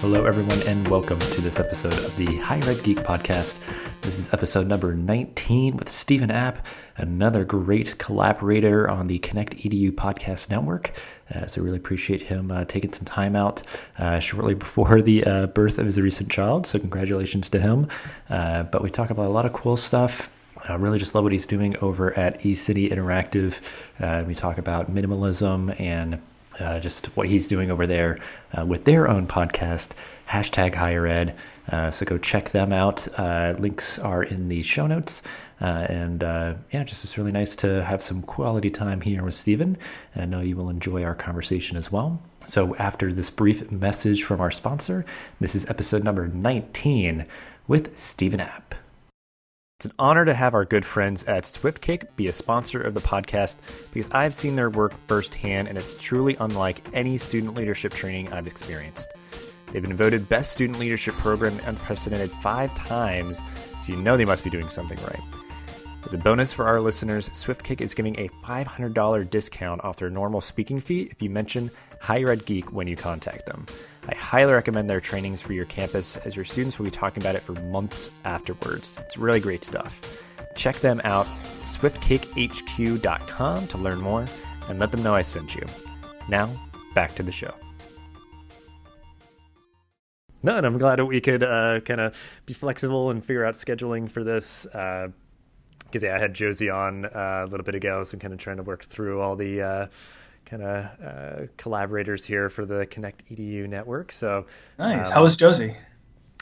Hello, everyone, and welcome to this episode of the Higher Ed Geek Podcast. This is episode number 19 with Stephen App, another great collaborator on the Connect EDU podcast network. Uh, so, really appreciate him uh, taking some time out uh, shortly before the uh, birth of his recent child. So, congratulations to him. Uh, but we talk about a lot of cool stuff. I really just love what he's doing over at eCity Interactive. Uh, we talk about minimalism and uh, just what he's doing over there uh, with their own podcast, hashtag higher ed. Uh, so go check them out. Uh, links are in the show notes. Uh, and uh, yeah, just it's really nice to have some quality time here with Stephen. And I know you will enjoy our conversation as well. So after this brief message from our sponsor, this is episode number 19 with Stephen App. It's an honor to have our good friends at SwiftKick be a sponsor of the podcast because I've seen their work firsthand and it's truly unlike any student leadership training I've experienced. They've been voted Best Student Leadership Program unprecedented five times, so you know they must be doing something right. As a bonus for our listeners, SwiftKick is giving a $500 discount off their normal speaking fee if you mention Higher Ed Geek when you contact them. I highly recommend their trainings for your campus as your students will be talking about it for months afterwards. It's really great stuff. Check them out, swiftkickhq.com to learn more and let them know I sent you. Now, back to the show. No, and I'm glad that we could uh, kind of be flexible and figure out scheduling for this. Because uh, yeah, I had Josie on uh, a little bit ago, so I'm kind of trying to work through all the uh, kind of uh, collaborators here for the Connect EDU network. So nice. Um, How was Josie?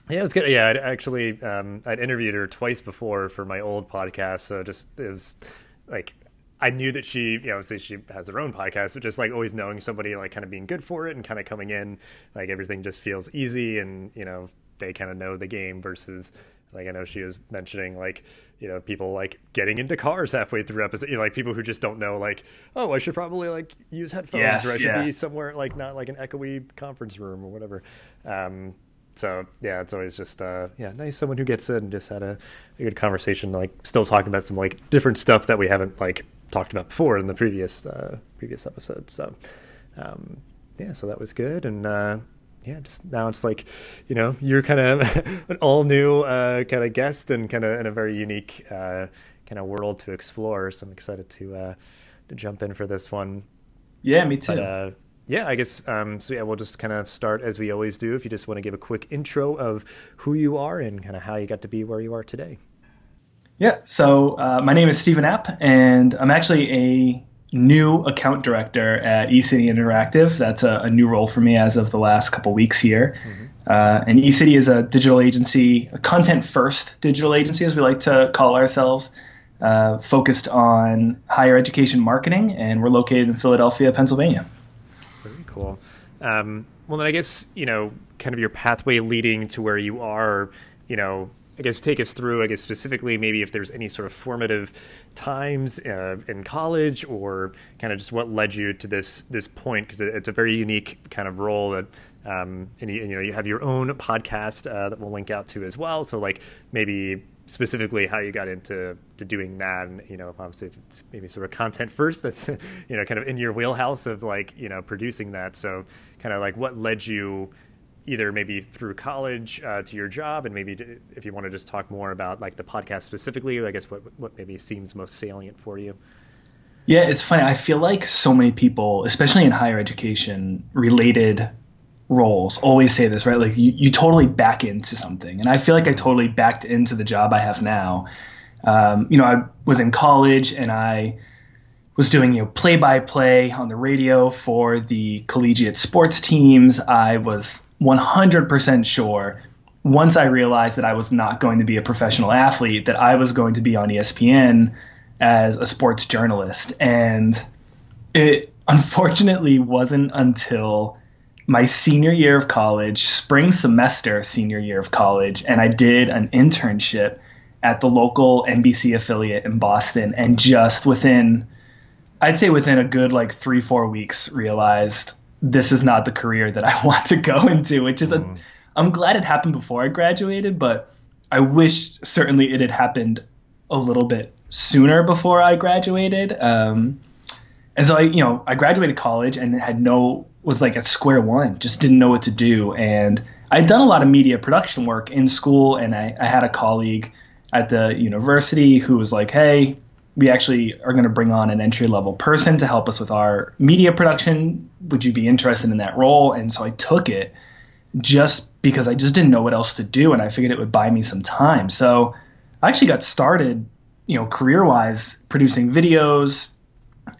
Yeah, it was good. Yeah, I'd actually um, I'd interviewed her twice before for my old podcast, so just it was like I knew that she, you know, say she has her own podcast, but just like always knowing somebody like kind of being good for it and kind of coming in, like everything just feels easy and you know they kind of know the game versus like I know she was mentioning like you know people like getting into cars halfway through episode, you know, like people who just don't know like oh I should probably like use headphones yes, or I should yeah. be somewhere like not like an echoey conference room or whatever. Um, so yeah, it's always just uh, yeah nice someone who gets in and just had a, a good conversation like still talking about some like different stuff that we haven't like talked about before in the previous uh, previous episodes. So um, yeah, so that was good and. Uh, yeah, just now it's like, you know, you're kind of an all new uh, kind of guest and kind of in a very unique uh, kind of world to explore. So I'm excited to uh, to jump in for this one. Yeah, me too. But, uh, yeah, I guess um, so. Yeah, we'll just kind of start as we always do. If you just want to give a quick intro of who you are and kind of how you got to be where you are today. Yeah, so uh, my name is Stephen App, and I'm actually a new account director at eCity Interactive. That's a, a, new role for me as of the last couple weeks here. Mm-hmm. Uh, and eCity is a digital agency, a content first digital agency, as we like to call ourselves, uh, focused on higher education marketing. And we're located in Philadelphia, Pennsylvania. Very cool. Um, well, then I guess, you know, kind of your pathway leading to where you are, you know, I guess take us through, I guess specifically maybe if there's any sort of formative times uh, in college or kind of just what led you to this this point because it's a very unique kind of role that um, and, you, and, you, know you have your own podcast uh, that we'll link out to as well. So like maybe specifically how you got into to doing that and you know obviously if it's maybe sort of content first that's you know kind of in your wheelhouse of like you know producing that so kind of like what led you either maybe through college uh, to your job, and maybe if you want to just talk more about like the podcast specifically, I guess what what maybe seems most salient for you. Yeah, it's funny. I feel like so many people, especially in higher education related roles, always say this, right? Like you, you totally back into something. And I feel like I totally backed into the job I have now. Um, you know, I was in college and I was doing you know play by play on the radio for the collegiate sports teams. I was 100% sure once I realized that I was not going to be a professional athlete, that I was going to be on ESPN as a sports journalist. And it unfortunately wasn't until my senior year of college, spring semester, senior year of college, and I did an internship at the local NBC affiliate in Boston. And just within, I'd say within a good like three, four weeks, realized this is not the career that I want to go into, which is mm. a I'm glad it happened before I graduated, but I wish certainly it had happened a little bit sooner before I graduated. Um, and so I, you know, I graduated college and had no was like at square one, just didn't know what to do. And I'd done a lot of media production work in school, and I, I had a colleague at the university who was like, hey, we actually are going to bring on an entry level person to help us with our media production. Would you be interested in that role? And so I took it just because I just didn't know what else to do, and I figured it would buy me some time. So I actually got started, you know, career wise, producing videos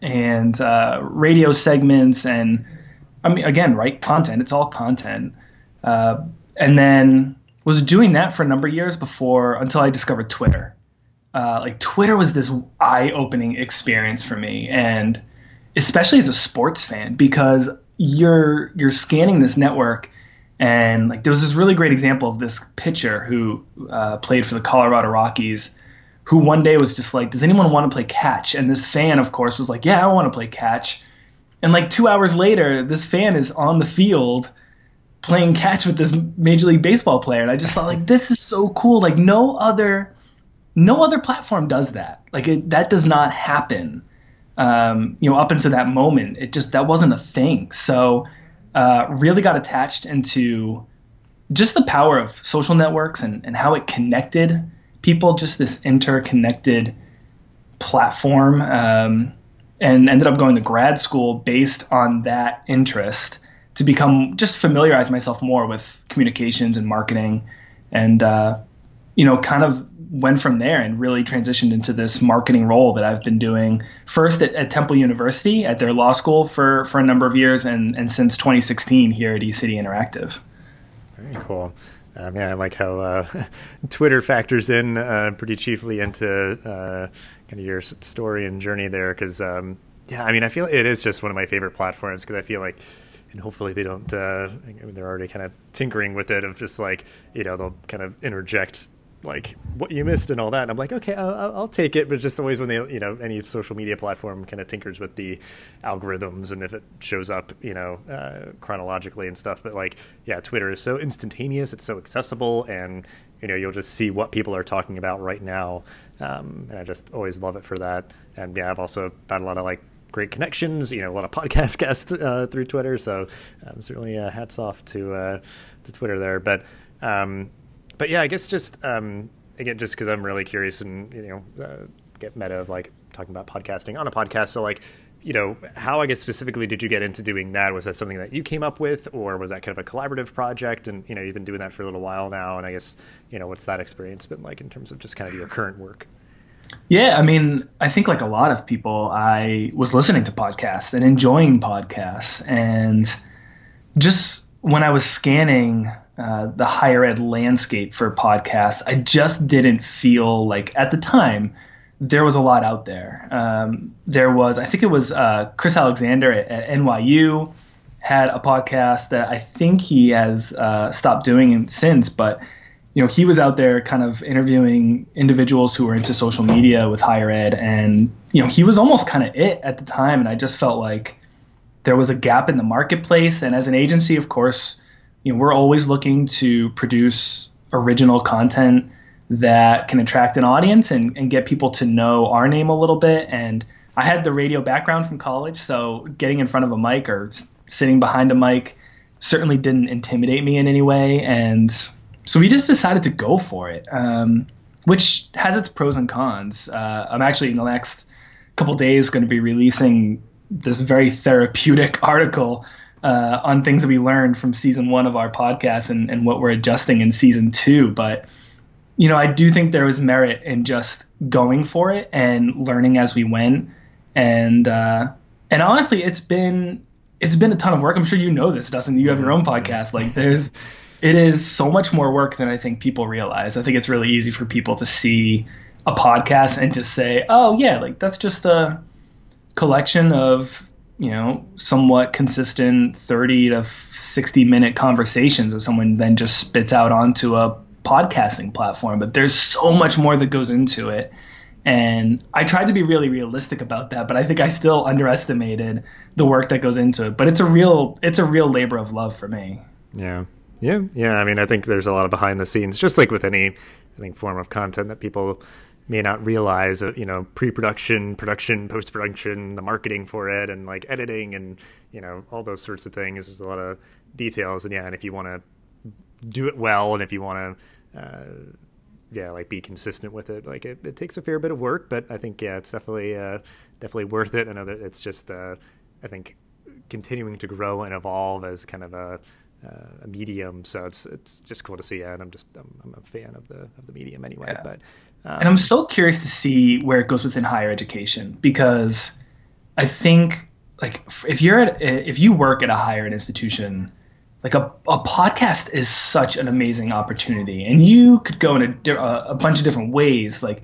and uh, radio segments, and I mean, again, right content. It's all content, uh, and then was doing that for a number of years before until I discovered Twitter. Uh, like Twitter was this eye-opening experience for me, and especially as a sports fan because you're you're scanning this network and like there was this really great example of this pitcher who uh, played for the Colorado Rockies, who one day was just like, "Does anyone want to play catch?" And this fan, of course, was like, "Yeah, I want to play catch." And like two hours later, this fan is on the field playing catch with this Major League Baseball player, and I just thought like, this is so cool. Like no other, no other platform does that. Like it, that does not happen. Um, you know, up until that moment, it just that wasn't a thing. So uh, really got attached into just the power of social networks and, and how it connected people, just this interconnected platform, um, and ended up going to grad school based on that interest to become just familiarize myself more with communications and marketing and uh, you know kind of went from there and really transitioned into this marketing role that I've been doing first at, at, Temple University at their law school for, for a number of years and, and since 2016 here at eCity Interactive. Very cool. Um, yeah, I like how uh, Twitter factors in uh, pretty chiefly into uh, kind of your story and journey there. Because um, yeah, I mean, I feel it is just one of my favorite platforms because I feel like and hopefully they don't. Uh, I mean, they're already kind of tinkering with it of just like you know they'll kind of interject like what you missed and all that. And I'm like, okay, I'll, I'll, take it. But just always when they, you know, any social media platform kind of tinkers with the algorithms and if it shows up, you know, uh, chronologically and stuff. But like, yeah, Twitter is so instantaneous. It's so accessible, and you know, you'll just see what people are talking about right now. Um, and I just always love it for that. And yeah, I've also had a lot of like great connections, you know, a lot of podcast guests uh, through Twitter. So um, certainly uh, hats off to uh, to Twitter there. But um, but yeah, I guess just um, again, just because I'm really curious and you know uh, get meta of like talking about podcasting on a podcast. So like, you know, how I guess specifically did you get into doing that? Was that something that you came up with, or was that kind of a collaborative project? And you know, you've been doing that for a little while now, and I guess you know, what's that experience been like in terms of just kind of your current work? Yeah, I mean, I think like a lot of people, I was listening to podcasts and enjoying podcasts, and just when I was scanning uh, the higher ed landscape for podcasts, I just didn't feel like at the time there was a lot out there. Um, there was, I think it was uh, Chris Alexander at, at, NYU had a podcast that I think he has uh, stopped doing since, but you know he was out there kind of interviewing individuals who were into social media with higher ed, and you know he was almost kind of it at the time, and I just felt like there was a gap in the marketplace, and as an agency, of course you know, we're always looking to produce original content that can attract an audience and, and get people to know our name a little bit. And I had the radio background from college, so getting in front of a mic or sitting behind a mic certainly didn't intimidate me in any way. And so we just decided to go for it, um, which has its pros and cons. Uh, I'm actually in the next couple days going to be releasing this very therapeutic article uh, on things that we learned from season one of our podcast and, and what we're adjusting in season two. But, you know, I do think there was merit in just going for it and learning as we went. And, uh, and honestly, it's been, it's been a ton of work. I'm sure you know this, Dustin. You have your own podcast. Like there's, it is so much more work than I think people realize. I think it's really easy for people to see a podcast and just say, "Oh yeah, like that's just a collection of you know, somewhat consistent 30 to 60 minute conversations that someone then just spits out onto a podcasting platform. But there's so much more that goes into it. And I tried to be really realistic about that, but I think I still underestimated the work that goes into it. But it's a real it's a real labor of love for me. Yeah. Yeah. Yeah. I mean, I think there's a lot of behind the scenes, just like with any I think form of content that people may not realize, uh, you know, pre-production, production, post-production, the marketing for it, and like editing, and you know, all those sorts of things. There's a lot of details, and yeah, and if you want to do it well, and if you want to, uh, yeah, like be consistent with it, like it, it, takes a fair bit of work, but I think yeah, it's definitely uh, definitely worth it. I know that it's just, uh, I think, continuing to grow and evolve as kind of a uh, a medium. So it's it's just cool to see, and I'm just I'm, I'm a fan of the of the medium anyway. Yeah. But um, and I'm so curious to see where it goes within higher education because I think like if you're at if you work at a higher institution, like a, a podcast is such an amazing opportunity, and you could go in a, a bunch of different ways. Like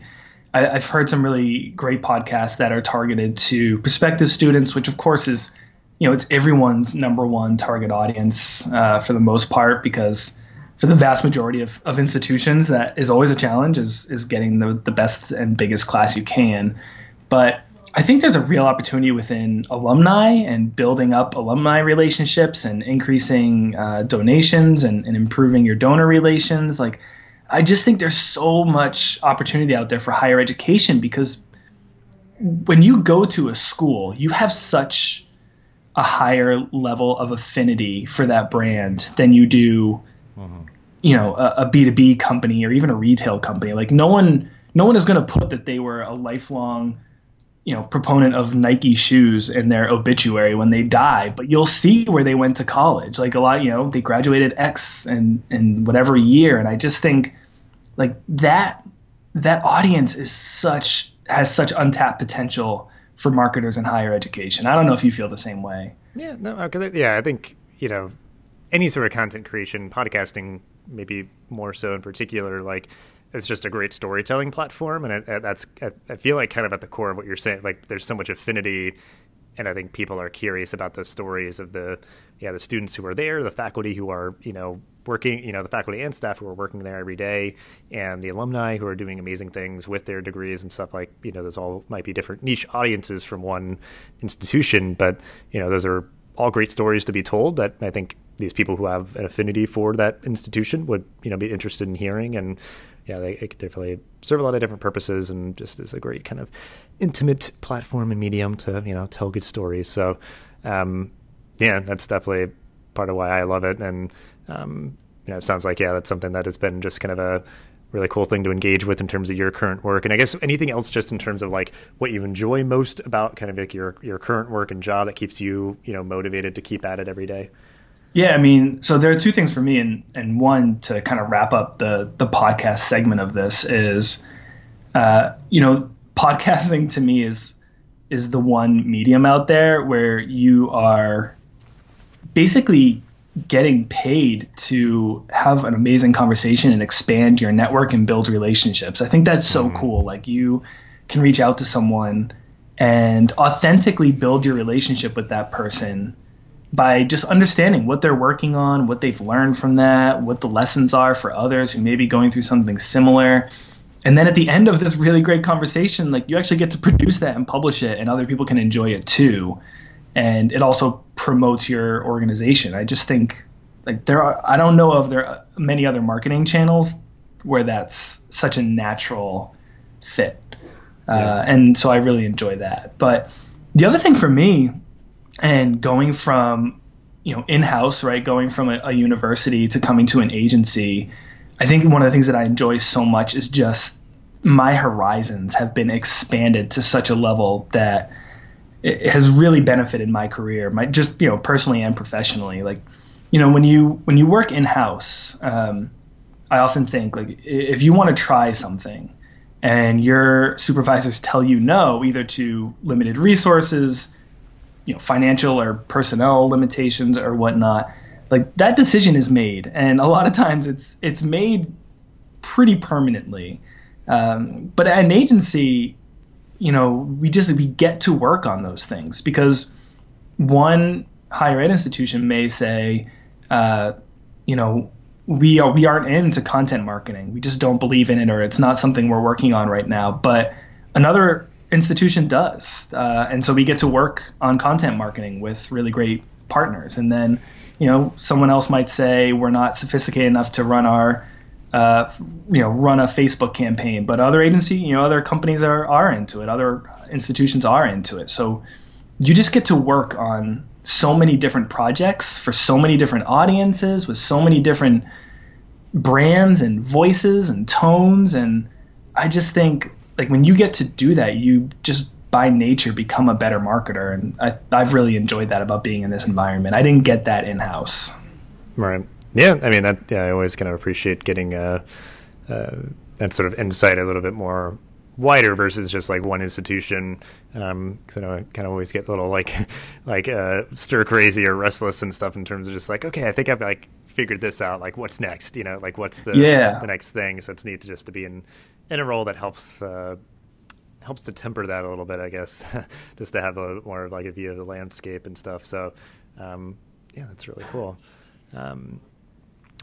I, I've heard some really great podcasts that are targeted to prospective students, which of course is you know it's everyone's number one target audience uh, for the most part because for the vast majority of, of institutions, that is always a challenge is is getting the, the best and biggest class you can. But I think there's a real opportunity within alumni and building up alumni relationships and increasing uh, donations and, and improving your donor relations. Like, I just think there's so much opportunity out there for higher education because when you go to a school, you have such a higher level of affinity for that brand than you do mm-hmm you know a, a b2b company or even a retail company like no one no one is going to put that they were a lifelong you know proponent of nike shoes in their obituary when they die but you'll see where they went to college. Like a lot you know they graduated x and in whatever year and i just think like that that audience is such has such untapped potential for marketers in higher education. I don't know if you feel the same way. Yeah no because yeah i think you know any sort of content creation podcasting maybe more so in particular, like it's just a great storytelling platform, and it, it, that's I feel like kind of at the core of what you're saying. Like there's so much affinity, and I think people are curious about the stories of the yeah the students who are there, the faculty who are you know working, you know the faculty and staff who are working there every day, and the alumni who are doing amazing things with their degrees and stuff. Like you know, those all might be different niche audiences from one institution, but you know those are all great stories to be told that I think these people who have an affinity for that institution would you know be interested in hearing. And yeah they it could definitely serve a lot of different purposes and just is a great kind of intimate platform and medium to you know tell good stories. So um, yeah that's definitely part of why I love it. And um, you know it sounds like yeah that's something that has been just kind of a really cool thing to engage with in terms of your current work. And i guess anything else just in terms of like what you enjoy most about kind of like your your current work and job that keeps you you know motivated to keep at it every day yeah i mean so there are two things for me and and one to kind of wrap up the the podcast segment of this is uh, you know podcasting to me is is the one medium out there where you are basically getting paid to have an amazing conversation and expand your network and build relationships. I think that's so mm-hmm. cool. Like you can reach out to someone and authentically build your relationship with that person by just understanding what they're working on, what they've learned from that, what the lessons are for others who may be going through something similar. And then at the end of this really great conversation, like you actually get to produce that and publish it and other people can enjoy it too and it also promotes your organization. I just think like there are I don't know of there are many other marketing channels where that's such a natural fit. Yeah. Uh, and so I really enjoy that. But the other thing for me, and going from you know in-house, right, going from a, a university to coming to an agency, I think one of the things that I enjoy so much is just my horizons have been expanded to such a level that it has really benefited my career, my just you know personally and professionally. Like, you know, when you when you work in house, um, I often think like if you want to try something, and your supervisors tell you no, either to limited resources, you know, financial or personnel limitations or whatnot, like that decision is made, and a lot of times it's it's made pretty permanently. Um, but at an agency, you know, we just we get to work on those things because one higher ed institution may say, uh, you know, we are we aren't into content marketing. We just don't believe in it, or it's not something we're working on right now. But another institution does, uh, and so we get to work on content marketing with really great partners. And then, you know, someone else might say we're not sophisticated enough to run our uh, you know, run a Facebook campaign, but other agency, you know, other companies are are into it. Other institutions are into it. So you just get to work on so many different projects for so many different audiences with so many different brands and voices and tones and I just think like when you get to do that, you just by nature become a better marketer, and I, I've really enjoyed that about being in this environment. I didn't get that in house. Right. Yeah. I mean, that. Yeah. I always kind of appreciate getting uh, uh, that sort of insight a little bit more wider versus just like one institution. Um, cause I know I kind of always get a little like, like uh, stir crazy or restless and stuff in terms of just like, okay, I think I've like figured this out. Like, what's next? You know, like what's the yeah. the next thing? So it's neat to just to be in in a role that helps uh, helps to temper that a little bit, I guess, just to have a more like a view of the landscape and stuff. So, um, yeah, that's really cool. Um,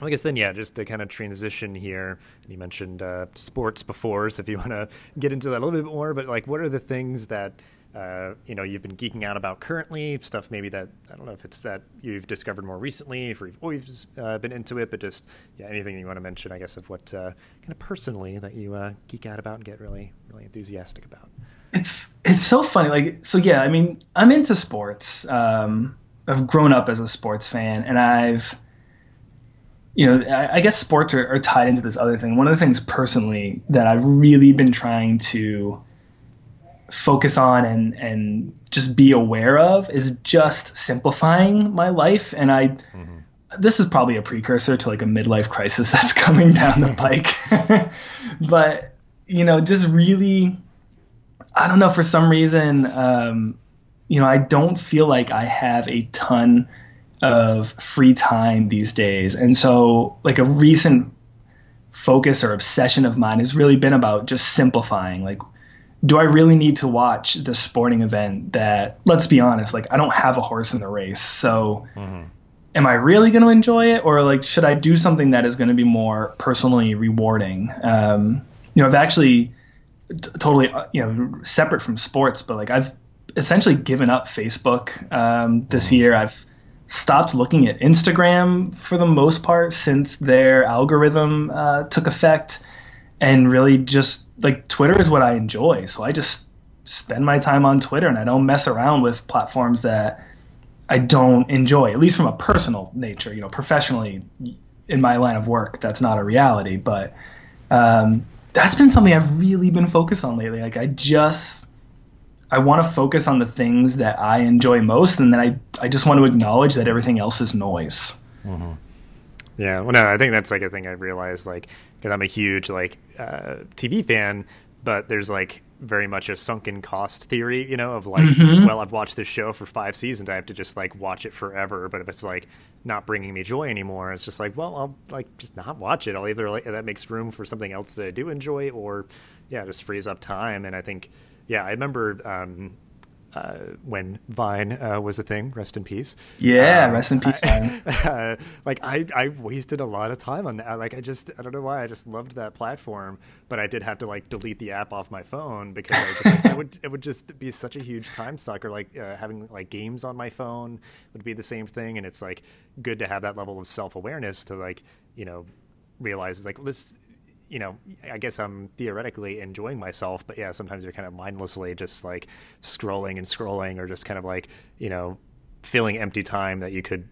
I guess then, yeah, just to kind of transition here. You mentioned uh, sports before, so if you want to get into that a little bit more, but like, what are the things that uh, you know you've been geeking out about currently stuff maybe that i don't know if it's that you've discovered more recently if you've always uh, been into it but just yeah anything you want to mention i guess of what uh, kind of personally that you uh, geek out about and get really really enthusiastic about? It's it's so funny like so yeah i mean i'm into sports um, i've grown up as a sports fan and i've you know i, I guess sports are, are tied into this other thing. One of the things personally that i've really been trying to focus on and and just be aware of is just simplifying my life. And i mm-hmm. this is probably a precursor to like a midlife crisis that's coming down the pike. But you know just really i don't know for some reason um, you know i don't feel like i have a ton of free time these days. And so like a recent focus or obsession of mine has really been about just simplifying like do I really need to watch the sporting event that, let's be honest, like I don't have a horse in the race. So mm-hmm. am I really going to enjoy it? Or like, should I do something that is going to be more personally rewarding? Um, you know, I've actually t- totally, uh, you know, separate from sports, but like I've essentially given up Facebook um, this mm-hmm. year. I've stopped looking at Instagram for the most part since their algorithm uh, took effect and really just like Twitter is what I enjoy. So I just spend my time on Twitter and I don't mess around with platforms that I don't enjoy, at least from a personal nature. You know, professionally, in my line of work, that's not a reality. But um, that's been something I've really been focused on lately. Like I just I want to focus on the things that I enjoy most, and then I I just want to acknowledge that everything else is noise. Mm-hmm. Yeah, well, no, I think that's like a thing I've realized, like, because I'm a huge like uh, TV fan, but there's like very much a sunken cost theory, you know, of like, mm-hmm. well, I've watched this show for five seasons, I have to just like watch it forever. But if it's like not bringing me joy anymore, it's just like, well, I'll like just not watch it. I'll either like that makes room for something else that I do enjoy, or yeah, just frees up time. And I think, yeah, I remember um, uh, when Vine uh, was a thing. Rest in peace. Yeah, um, rest in peace, Vine. uh, like I, I wasted a lot of time on that. Like I just, I don't know why. I just loved that platform, but I did have to like delete the app off my phone because I just, like, it would, it would just be such a huge time sucker. Like uh, having like games on my phone would be the same thing, and it's like good to have that level of self awareness to like, you know, realize it's like this you know, I guess I'm theoretically enjoying myself, but yeah, sometimes you're kind of mindlessly just like scrolling and scrolling or just kind of like, you know, filling empty time that you could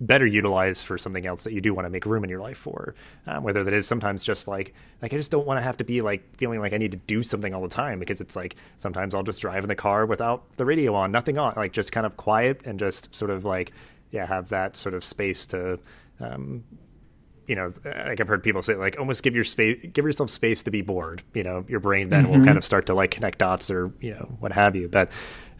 better utilize for something else that you do want to make room in your life for. Um, whether that is sometimes just like, like I just don't want to have to be like feeling like I need to do something all the time because it's like sometimes I'll just drive in the car without the radio on, nothing on, like just kind of quiet and just sort of like, yeah, have that sort of space to, um, you know, like I've heard people say, like almost give your space, give yourself space to be bored. You know, your brain then mm-hmm. will kind of start to like connect dots or you know what have you. But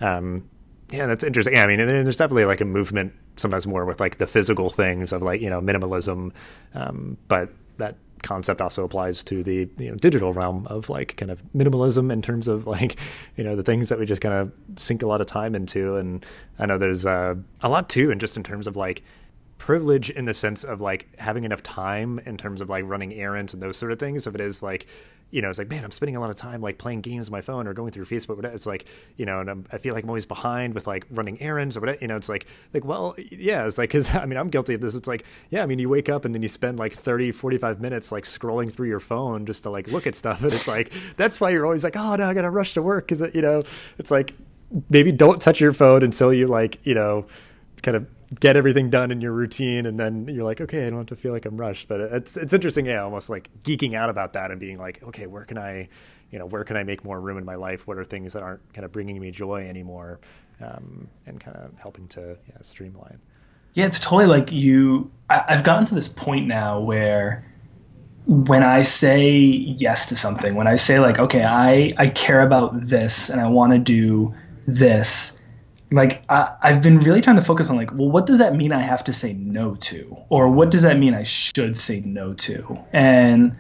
um, yeah, that's interesting. Yeah, I mean, and there's definitely like a movement sometimes more with like the physical things of like you know minimalism, um, but that concept also applies to the you know digital realm of like kind of minimalism in terms of like you know the things that we just kind of sink a lot of time into and i know there's uh, a lot too and just in terms of like privilege in the sense of like having enough time in terms of like running errands and those sort of things. If it is like, you know, it's like, man, I'm spending a lot of time like playing games on my phone or going through Facebook. It's like, you know, and I'm, i feel like I'm always behind with like running errands or whatever. You know, it's like, like, well, yeah, it's like, cause I mean, I'm guilty of this. It's like, yeah, I mean, you wake up and then you spend like 30, 45 minutes like scrolling through your phone just to like look at stuff. And it's like, that's why you're always like, oh, no, I got to rush to work. Cause, you know, it's like, maybe don't touch your phone until you like, you know, kind of get everything done in your routine and then you're like okay i don't have to feel like i'm rushed. But it's it's interesting yeah almost like geeking out about that and being like okay where can i you know where can i make more room in my life? What are things that aren't kind of bringing me joy anymore? Um, and kind of helping to yeah, streamline. Yeah it's totally like you I, i've gotten to this point now where when I say yes to something, when I say like, okay, I, I care about this and I want to do this, like I, I've been really trying to focus on like, well, what does that mean I have to say no to, or what does that mean I should say no to? And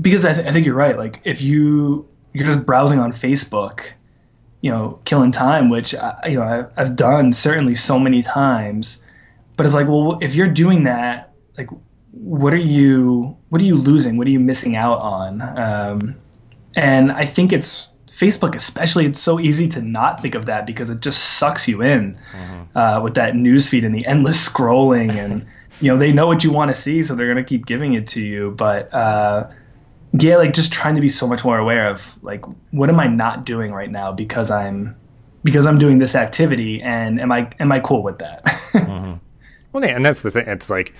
because I, th- I think you're right. Like if you you're just browsing on Facebook, you know, killing time, which I, you know I, I've done certainly so many times, but it's like, well, if you're doing that, like, what are you what are you losing? What are you missing out on? Um, and I think it's Facebook, especially, it's so easy to not think of that because it just sucks you in mm-hmm. uh, with that news feed and the endless scrolling. And, you know, they know what you want to see, so they're going to keep giving it to you. But, uh, yeah, like just trying to be so much more aware of like, what am I not doing right now because I'm because I'm doing this activity and am I am I cool with that? mm-hmm. Well, yeah, and that's the thing. It's like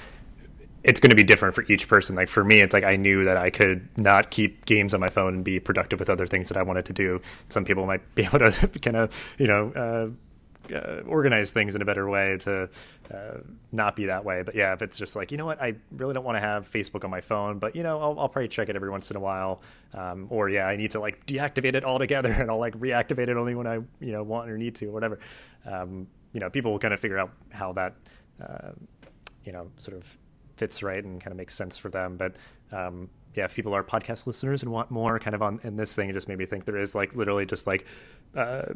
it's going to be different for each person. Like for me, it's like I knew that I could not keep games on my phone and be productive with other things that I wanted to do. Some people might be able to kind of, you know, uh, uh, organize things in a better way to uh, not be that way. But yeah, if it's just like, you know what, I really don't want to have Facebook on my phone, but you know, I'll, I'll probably check it every once in a while. Um, or yeah, I need to like deactivate it altogether and I'll like reactivate it only when I, you know, want or need to or whatever. Um, you know, people will kind of figure out how that, uh, you know, sort of fits right and kind of makes sense for them. But um, yeah, if people are podcast listeners and want more kind of on in this thing, it just made me think there is like literally just like uh,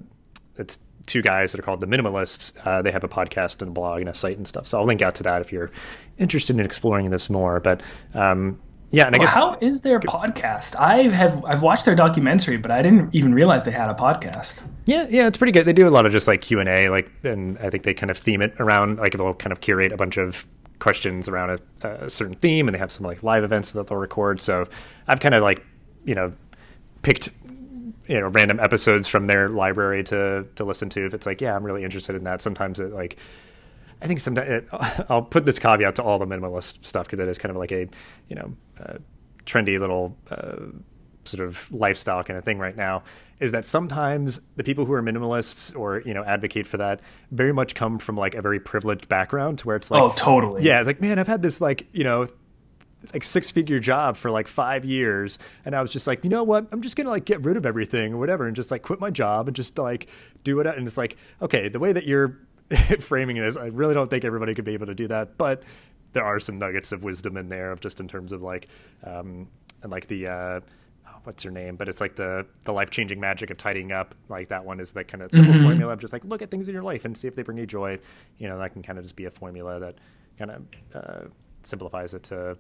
it's two guys that are called the Minimalists. Uh, they have a podcast and a blog and a site and stuff. So I'll link out to that if you're interested in exploring this more. But um, yeah, and I well, guess how is their podcast? I have I've watched their documentary, but I didn't even realize they had a podcast. Yeah, yeah, it's pretty good. They do a lot of just like Q and A, like, and I think they kind of theme it around like they'll kind of curate a bunch of questions around a, a, certain theme, and they have some like live events that they'll record. So I've kind of like you know picked you know random episodes from their library to to listen to if it's like yeah I'm really interested in that. Sometimes it like I think sometimes it, I'll put this caveat to all the minimalist stuff because it is kind of like a you know trendy little uh, sort of lifestyle kind of thing right now is that sometimes the people who are minimalists or you know advocate for that very much come from like a very privileged background to where it's like oh totally. yeah it's like man i've had this like you know like six figure job for like five years and i was just like you know what? I'm just gonna like get rid of everything or whatever and just like quit my job and just like do it and it's like okay the way that you're framing this i really don't think everybody could be able to do that but there are some nuggets of wisdom in there of just in terms of like um and like the uh what's her name, but it's like the the life changing magic of tidying up. Like that one is the kind of simple mm-hmm. formula of just like look at things in your life and see if they bring you joy. You know, that can kind of just be a formula that kind of uh, simplifies it to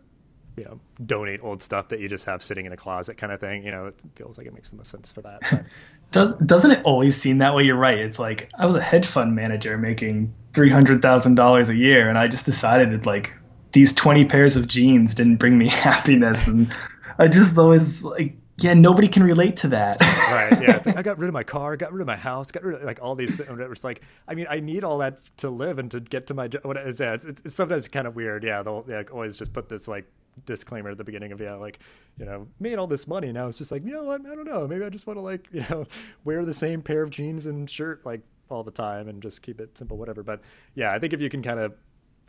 you know donate old stuff that you just have sitting in a closet kind of thing. You know, it feels like it makes the most sense for that. But, Does doesn't it always seem that way? You're right. It's like I was a hedge fund manager making three hundred thousand dollars a year, and I just decided that like these twenty pairs of jeans didn't bring me happiness, and I just always like yeah, nobody can relate to that. right. Yeah. Like, I got rid of my car, got rid of my house, got rid of like all these things. It's like, I mean, I need all that to live and to get to my job. It's, it's, it's, sometimes kind of weird. Yeah. They'll yeah, always just put this like disclaimer at the beginning of, yeah, like, you know, made all this money. Now it's just like, you know what? I don't know. Maybe I just want to like, you know, wear the same pair of jeans and shirt like all the time and just keep it simple, whatever. But yeah, I think if you can kind of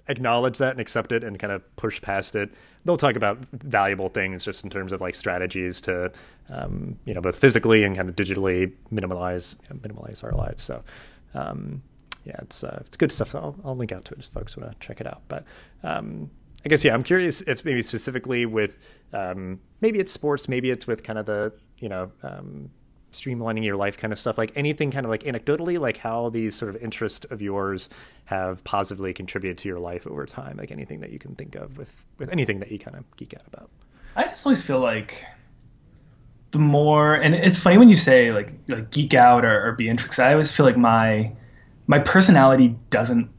acknowledge that and accept it and kind of push past it. They'll talk about valuable things just in terms of like strategies to, um, you know, both physically and kind of digitally minimize minimize our lives. So, um, yeah, it's uh, it's good stuff. I'll, I'll link out to it if folks want to check it out. But um, I guess yeah, I'm curious if maybe specifically with um, maybe it's sports, maybe it's with kind of the you know um, streamlining your life kind of stuff like anything kind of like anecdotally like how these sort of interests of yours have positively contributed to your life over time like anything that you can think of with with anything that you kind of geek out about. I just always feel like the more and it's funny when you say like like geek out or, or be interested i always feel like my my personality doesn't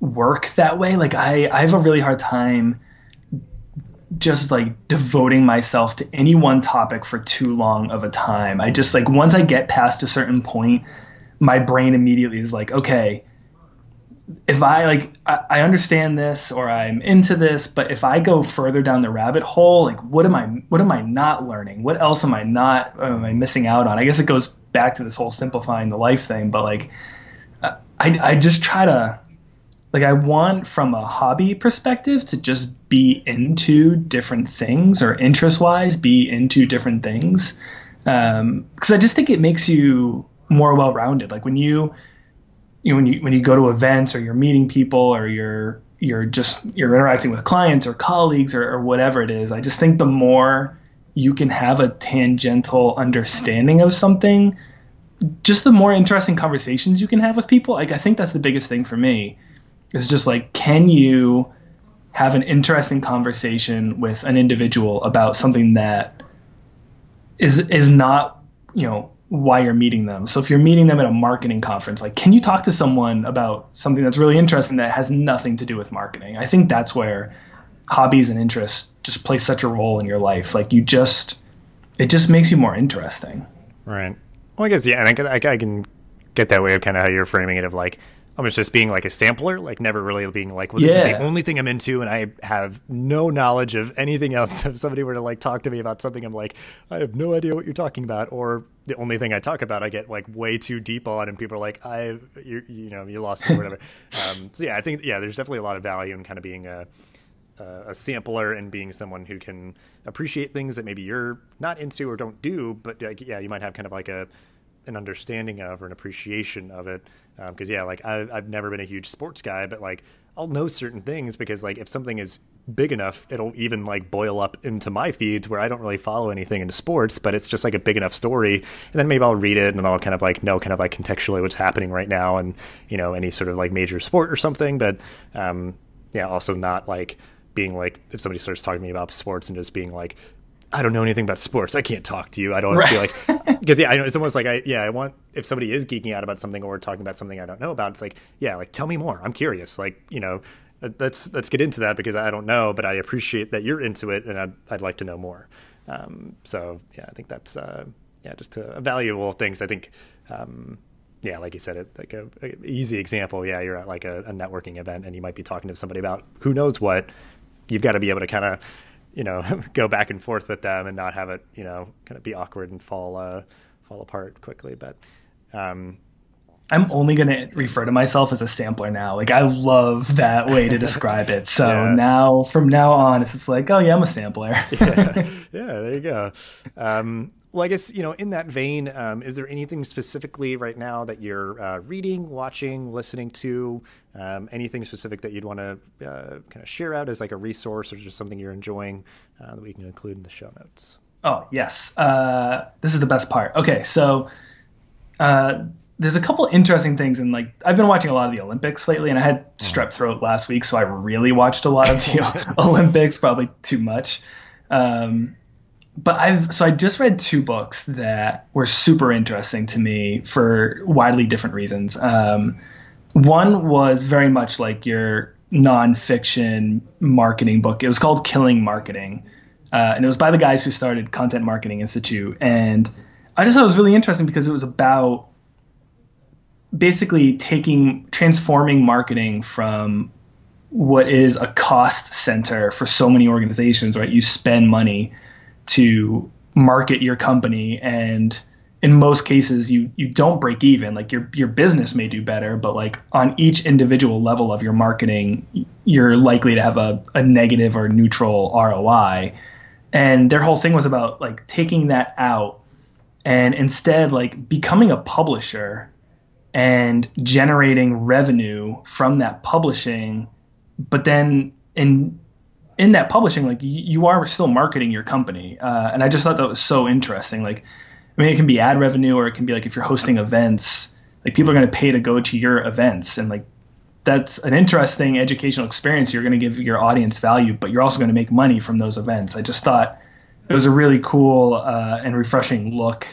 work that way. Like i i have a really hard time just like devoting myself to any one topic for too long of a time. I just like once I get past a certain point, my brain immediately is like, okay, if I like I, I, understand this or I'm into this, but if I go further down the rabbit hole, like what am I what am I not learning? What else am I not uh, am I missing out on? I guess it goes back to this whole simplifying the life thing, but like I I just try to like I want from a hobby perspective to just be into different things or interest wise be into different things because um, I just think it makes you more well rounded. Like when you you know when you when you go to events or you're meeting people or you're you're just you're interacting with clients or colleagues or, or whatever it is. I just think the more you can have a tangential understanding of something, just the more interesting conversations you can have with people. Like I think that's the biggest thing for me it's just like, can you have an interesting conversation with an individual about something that is is not, you know, why you're meeting them. So if you're meeting them at a marketing conference, like can you talk to someone about something that's really interesting that has nothing to do with marketing? I think that's where hobbies and interests just play such a role in your life. Like you just it just makes you more interesting. Right. Well, I guess yeah, and I can, I can get that way of kind of how you're framing it of like I'm just being like a sampler, like never really being like, well, this yeah. is the only thing I'm into, and I have no knowledge of anything else. If somebody were to like talk to me about something, I'm like, I have no idea what you're talking about, or the only thing I talk about, I get like way too deep on, and people are like, I, you, you know, you lost me, or whatever. um, so yeah, I think yeah, there's definitely a lot of value in kind of being a a sampler and being someone who can appreciate things that maybe you're not into or don't do, but like, yeah, you might have kind of like a an understanding of or an appreciation of it. Because um, yeah, like I've, I've never been a huge sports guy, but like I'll know certain things because like if something is big enough, it'll even like boil up into my feeds where I don't really follow anything into sports, but it's just like a big enough story, and then maybe I'll read it and I'll kind of like know kind of like contextually what's happening right now and you know any sort of like major sport or something. But um, yeah, also not like being like if somebody starts talking to me about sports and just being like I don't know anything about sports. I can't talk to you. I don't want right. to be like, because yeah, I know it's almost like I, yeah, I want, if somebody is geeking out about something or talking about something I don't know about, it's like, yeah, like tell me more. I'm curious. Like, you know, let's, let's get into that because I don't know, but I appreciate that you're into it and I'd, I'd like to know more. Um, so yeah, I think that's, uh, yeah, just uh, valuable things. I think, um, yeah, like you said, it like a, a, easy example. Yeah, you're at like a, a networking event and you might be talking to somebody about who knows what. You've got to be able to kind of you know go back and forth with them and not have it you know kind of be awkward and fall uh, fall apart quickly. But um, I'm only going to refer to myself as a sampler now. Like I love that way to describe it. So yeah. now, from now on, it's just like, oh yeah, I'm a sampler. yeah. yeah, there you go. Um, well, I guess you know, in that vein, um, is there anything specifically right now that you're uh, reading, watching, listening to? Um, anything specific that you'd want to uh, kind of share out as like a resource or just something you're enjoying uh, that we can include in the show notes? Oh yes, uh, this is the best part. Okay, so uh, there's a couple interesting things and like I've been watching a lot of the Olympics lately and I had mm. strep throat last week so I really watched a lot of the Olympics probably too much um, but I've so I just read two books that were super interesting to me for widely different reasons. Um, one was very much like your nonfiction marketing book. It was called Killing Marketing, uh, and it was by the guys who started Content Marketing Institute. And I just thought it was really interesting because it was about basically taking transforming marketing from what is a cost center for so many organizations. Right, you spend money to market your company and in most cases you you don't break even. Like your your business may do better but like on each individual level of your marketing you're likely to have a, a negative or neutral ROI and their whole thing was about like taking that out and instead like becoming a publisher and generating revenue from that publishing but then in in that publishing, like you, are still marketing your company. Uh, and I just thought that was so interesting. Like I mean, it can be ad revenue or it can be like if you're hosting events, like people are going to pay to go to your events and like that's an interesting educational experience. You're going to give your audience value, but you're also going to make money from those events. I just thought it was a really cool uh, and refreshing look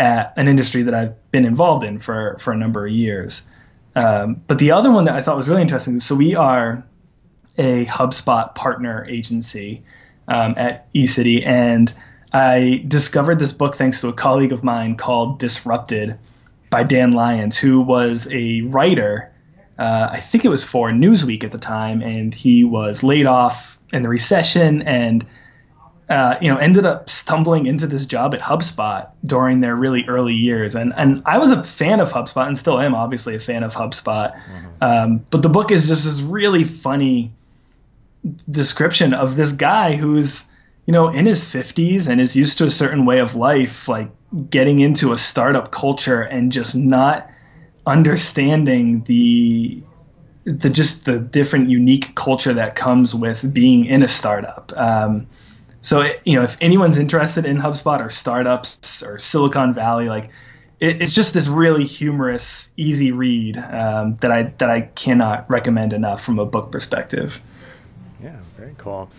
at an industry that I've been involved in for for a number of years. Um, but the other one that I thought was really interesting. So we are a HubSpot partner agency um, at eCity, and I discovered this book thanks to a colleague of mine called Disrupted by Dan Lyons, who was a writer. Uh, I think it was for Newsweek at the time, and he was laid off in the recession and uh, you know, ended up stumbling into this job at HubSpot during their really early years. And and I was a fan of HubSpot and still am obviously a fan of HubSpot. Mm-hmm. Um, but the book is just this really funny description of this guy who's you know in his 50s and is used to a certain way of life, like getting into a startup culture and just not understanding the the just the different unique culture that comes with being in a startup. Um, so you know, if anyone's interested in HubSpot or startups or Silicon Valley, like it, it's just this really humorous, easy read um, that I that I cannot recommend enough from a book perspective. Yeah, very cool.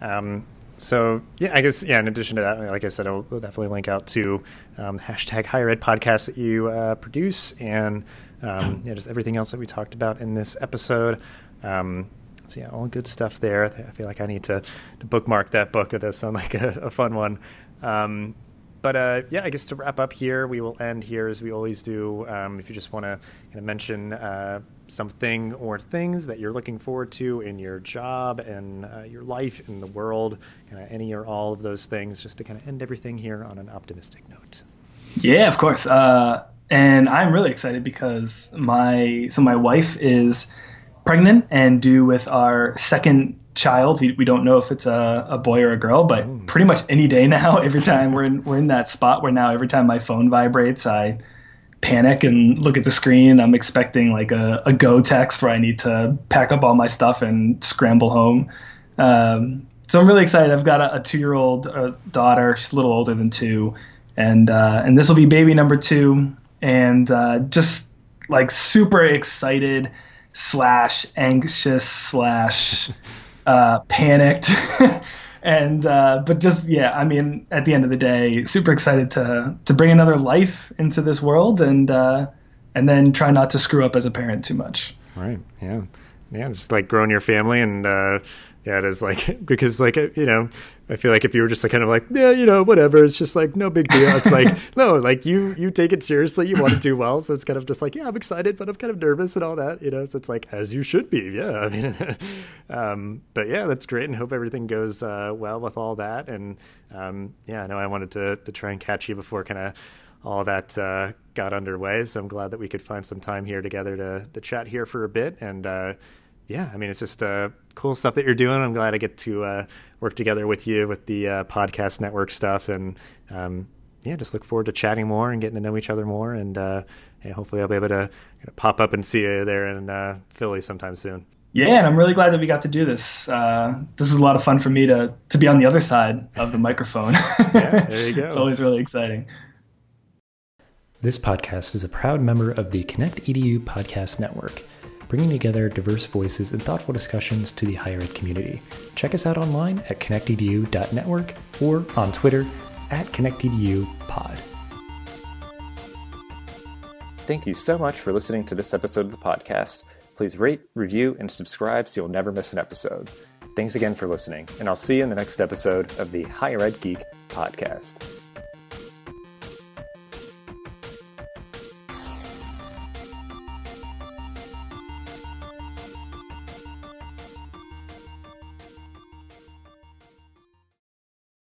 Um, so yeah, I guess yeah. In addition to that, like I said, I'll definitely link out to um, hashtag Higher Ed podcast that you uh, produce and um, yeah, just everything else that we talked about in this episode. Um, so yeah, all good stuff there. I feel like I need to, to bookmark that book. It does sound like a, a fun one. Um, but uh, yeah, I guess to wrap up here, we will end here as we always do. Um, if you just want to kind of mention uh, something or things that you're looking forward to in your job and uh, your life in the world, kind of any or all of those things, just to kind of end everything here on an optimistic note. Yeah, of course. Uh, and I'm really excited because my so my wife is pregnant and due with our second child. We, we don't know if it's a, a boy or a girl, but mm. pretty much any day now, every time we're in, we're in that spot where now every time my phone vibrates, I panic and look at the screen. I'm expecting like a, a go text where I need to pack up all my stuff and scramble home. Um, so I'm really excited. I've got a, a two year old uh, daughter. She's a little older than two. And, uh, and this will be baby number two. And uh, just like super excited slash anxious slash uh, panicked. and uh, but just yeah, I mean, at the end of the day, super excited to to bring another life into this world and uh, and then try not to screw up as a parent too much. Right. Yeah. Yeah. Just like growing your family and uh, yeah, it is like because like you know, I feel like if you were just like kind of like yeah, you know, whatever, it's just like no big deal. It's like no, like you you take it seriously, you want to do well, so it's kind of just like yeah, I'm excited, but I'm kind of nervous and all that, you know. So it's like as you should be, yeah. I mean, um, but yeah, that's great, and hope everything goes uh, well with all that. And um, yeah, I know I wanted to to try and catch you before kind of all that uh, got underway. So I'm glad that we could find some time here together to to chat here for a bit and. Uh, yeah, I mean, it's just uh, cool stuff that you're doing. I'm glad I get to uh, work together with you with the uh, podcast network stuff, and um, yeah, just look forward to chatting more and getting to know each other more. And uh, yeah, hopefully, I'll be able to pop up and see you there in uh, Philly sometime soon. Yeah, and I'm really glad that we got to do this. Uh, this is a lot of fun for me to to be on the other side of the microphone. yeah, there you go. it's always really exciting. This podcast is a proud member of the Connect EDU Podcast Network bringing together diverse voices and thoughtful discussions to the higher ed community. Check us out online at connectedu.network or on Twitter at connectedupod. Thank you so much for listening to this episode of the podcast. Please rate, review, and subscribe so you'll never miss an episode. Thanks again for listening, and I'll see you in the next episode of the Higher Ed Geek podcast.